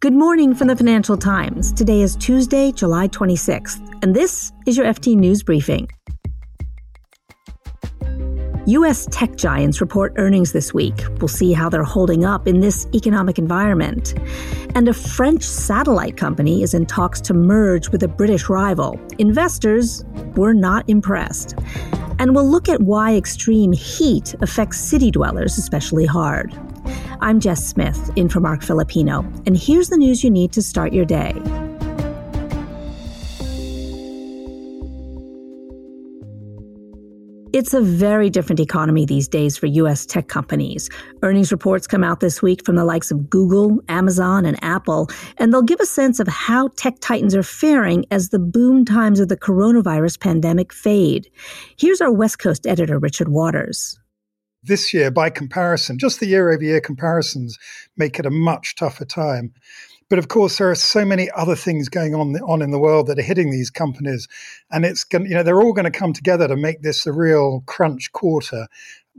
Good morning from the Financial Times. Today is Tuesday, July 26th, and this is your FT News Briefing. U.S. tech giants report earnings this week. We'll see how they're holding up in this economic environment. And a French satellite company is in talks to merge with a British rival. Investors were not impressed. And we'll look at why extreme heat affects city dwellers especially hard. I'm Jess Smith, in for Marc Filippino, and here's the news you need to start your day. It's a very different economy these days for U.S. tech companies. Earnings reports come out this week from the likes of Google, Amazon, and Apple, and they'll give a sense of how tech titans are faring as the boom times of the coronavirus pandemic fade. Here's our West Coast editor, Richard Waters this year, by comparison, just the year over year comparisons make it a much tougher time. But of course, there are so many other things going on on in the world that are hitting these companies, and it's going, you know, they're all going to come together to make this a real crunch quarter.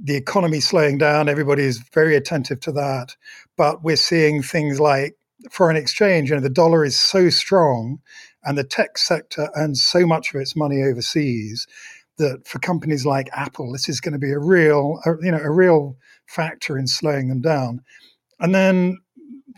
The economy slowing down, everybody is very attentive to that, but we're seeing things like foreign exchange. You know, the dollar is so strong, and the tech sector earns so much of its money overseas that for companies like Apple, this is going to be a real, a, you know, a real factor in slowing them down. And then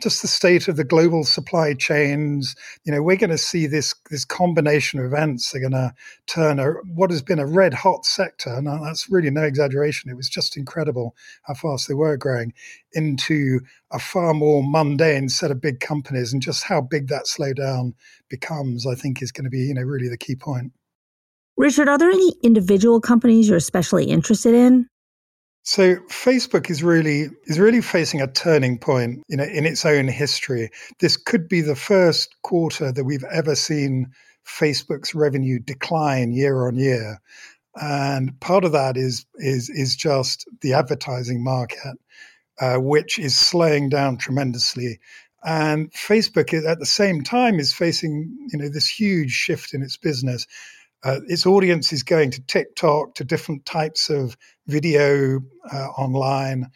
just the state of the global supply chains. You know, we're going to see this this combination of events. They're going to turn a, what has been a red hot sector, and that's really no exaggeration. It was just incredible how fast they were growing into a far more mundane set of big companies, and just how big that slowdown becomes. I think is going to be you know really the key point. Richard, are there any individual companies you're especially interested in? So Facebook is really is really facing a turning point, you know, in its own history. This could be the first quarter that we've ever seen Facebook's revenue decline year on year. And part of that is is is just the advertising market, uh, which is slowing down tremendously. And Facebook, at the same time, is facing you know this huge shift in its business uh, its audience is going to TikTok, to different types of video uh, online.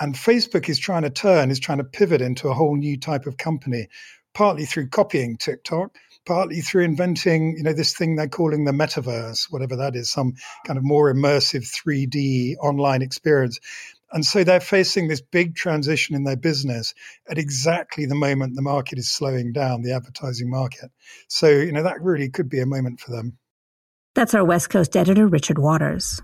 And Facebook is trying to turn, is trying to pivot into a whole new type of company, partly through copying TikTok, partly through inventing, you know, this thing they're calling the metaverse, whatever that is, some kind of more immersive 3D online experience. And so they're facing this big transition in their business at exactly the moment the market is slowing down, the advertising market. So, you know, that really could be a moment for them. That's our West Coast editor, Richard Waters.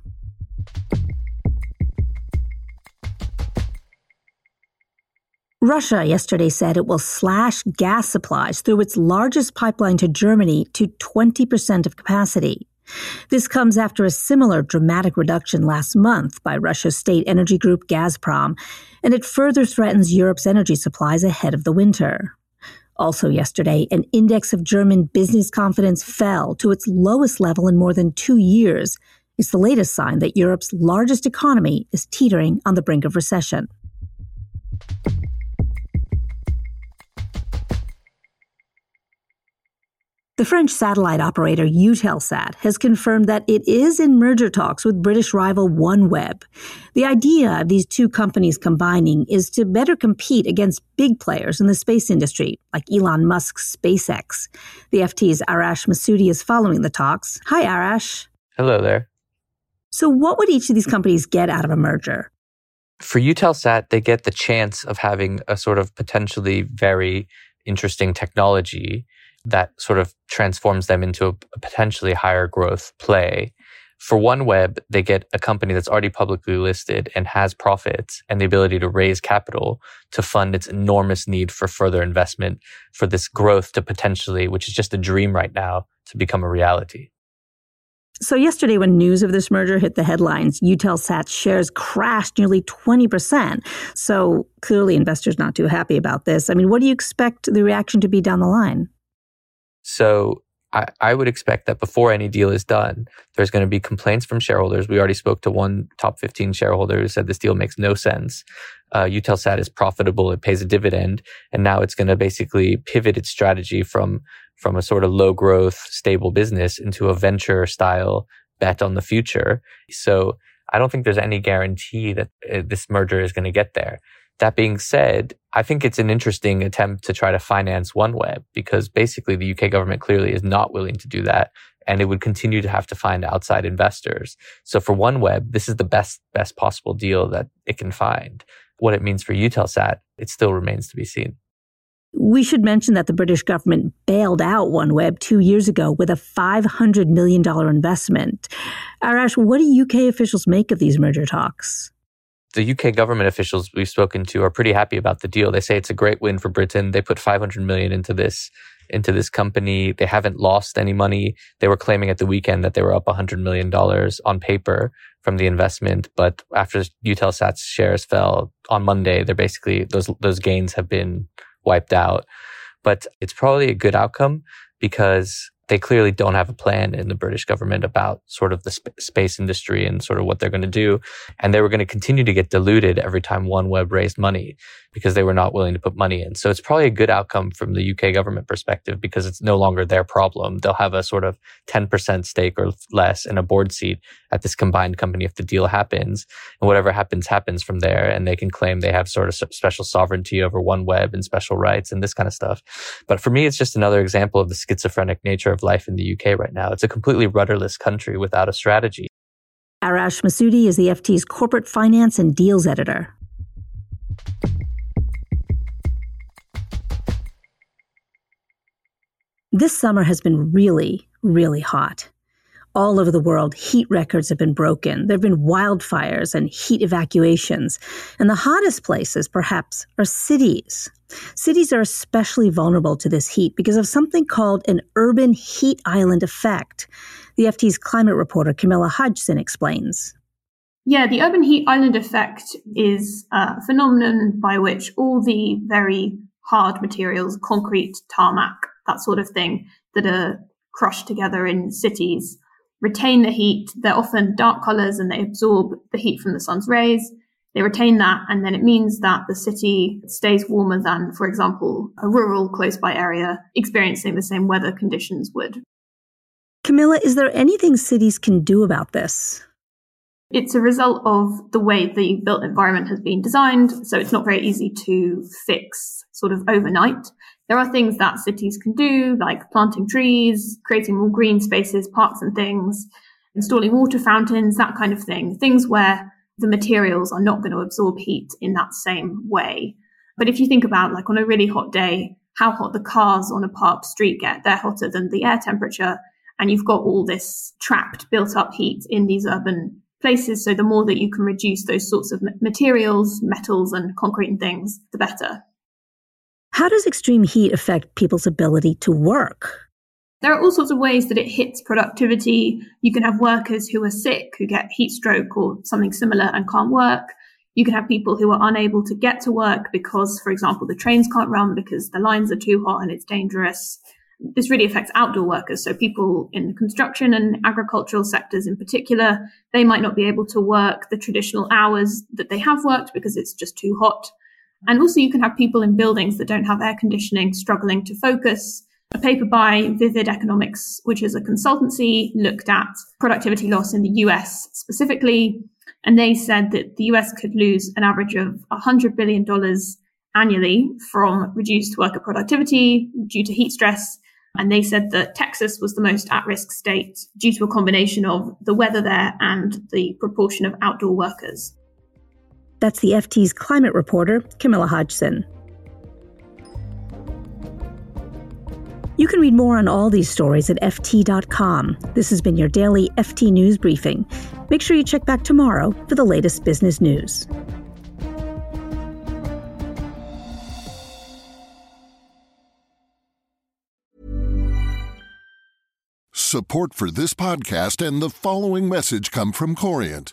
Russia yesterday said it will slash gas supplies through its largest pipeline to Germany to 20% of capacity. This comes after a similar dramatic reduction last month by Russia's state energy group Gazprom, and it further threatens Europe's energy supplies ahead of the winter. Also, yesterday, an index of German business confidence fell to its lowest level in more than two years. It's the latest sign that Europe's largest economy is teetering on the brink of recession. The French satellite operator Eutelsat has confirmed that it is in merger talks with British rival OneWeb. The idea of these two companies combining is to better compete against big players in the space industry, like Elon Musk's SpaceX. The FT's Arash Massoudi is following the talks. Hi, Arash. Hello there. So, what would each of these companies get out of a merger? For Eutelsat, they get the chance of having a sort of potentially very interesting technology that sort of transforms them into a, potentially higher growth play. For OneWeb, they get a company that's already publicly listed and has profits and the ability to raise capital to fund its enormous need for further investment for this growth to potentially, which is just a dream right now, to become a reality. So yesterday, when news of this merger hit the headlines, Eutelsat's shares crashed nearly 20%. So clearly investors not too happy about this. I mean, what do you expect the reaction to be down the line? So I, I, would expect that before any deal is done, there's going to be complaints from shareholders. We already spoke to one top 15 shareholder who said this deal makes no sense. Uh, Eutelsat is profitable. It pays a dividend. And now it's going to basically pivot its strategy from, from a sort of low growth, stable business into a venture style bet on the future. So I don't think there's any guarantee that uh, this merger is going to get there That being said, I think it's an interesting attempt to try to finance OneWeb because basically the UK government clearly is not willing to do that and it would continue to have to find outside investors. So for OneWeb, this is the best, best possible deal that it can find. What it means for Eutelsat, it still remains to be seen. We should mention that the British government bailed out OneWeb two years ago with a $500 million investment. Arash, what do UK officials make of these merger talks? The UK government officials we've spoken to are pretty happy about the deal. They say it's a great win for Britain. They put 500 million into this into this company. They haven't lost any money. They were claiming at the weekend that they were up 100 million dollars on paper from the investment, but after Eutelsat's shares fell on Monday, they're basically those those gains have been wiped out. But it's probably a good outcome because they clearly don't have a plan in the British government about sort of the sp- space industry and sort of what they're going to do. And they were going to continue to get diluted every time OneWeb raised money because they were not willing to put money in. So it's probably a good outcome from the UK government perspective because it's no longer their problem. They'll have a sort of 10% stake or less in a board seat at this combined company if the deal happens. And whatever happens, happens from there. And they can claim they have sort of special sovereignty over OneWeb and special rights and this kind of stuff. But for me, it's just another example of the schizophrenic nature of life in the UK right now. It's a completely rudderless country without a strategy. Arash Massoudi is the FT's corporate finance and deals editor. This summer has been really, really hot. All over the world, heat records have been broken. There have been wildfires and heat evacuations. And the hottest places, perhaps, are cities. Cities are especially vulnerable to this heat because of something called an urban heat island effect. The FT's climate reporter Camilla Hodgson explains. Yeah, the urban heat island effect is a phenomenon by which all the very hard materials, concrete, tarmac, that sort of thing, that are crushed together in cities, retain the heat. They're often dark colors and they absorb the heat from the sun's rays. They retain that, and then it means that the city stays warmer than, for example, a rural close by area experiencing the same weather conditions would. Camilla, is there anything cities can do about this? It's a result of the way the built environment has been designed, so it's not very easy to fix sort of overnight. There are things that cities can do, like planting trees, creating more green spaces, parks and things, installing water fountains, that kind of thing. Things where the materials are not going to absorb heat in that same way. But if you think about like on a really hot day, how hot the cars on a parked street get, they're hotter than the air temperature. And you've got all this trapped, built up heat in these urban places. So the more that you can reduce those sorts of materials, metals and concrete and things, the better. How does extreme heat affect people's ability to work? There are all sorts of ways that it hits productivity. You can have workers who are sick, who get heat stroke or something similar and can't work. You can have people who are unable to get to work because, for example, the trains can't run because the lines are too hot and it's dangerous. This really affects outdoor workers. So people in the construction and agricultural sectors in particular, they might not be able to work the traditional hours that they have worked because it's just too hot. And also you can have people in buildings that don't have air conditioning struggling to focus. A paper by Vivid Economics, which is a consultancy, looked at productivity loss in the US specifically. And they said that the US could lose an average of $100 billion annually from reduced worker productivity due to heat stress. And they said that Texas was the most at risk state due to a combination of the weather there and the proportion of outdoor workers. That's the FT's climate reporter, Camilla Hodgson. You can read more on all these stories at FT.com. This has been your daily FT News Briefing. Make sure you check back tomorrow for the latest business news. Support for this podcast and the following message come from Corient.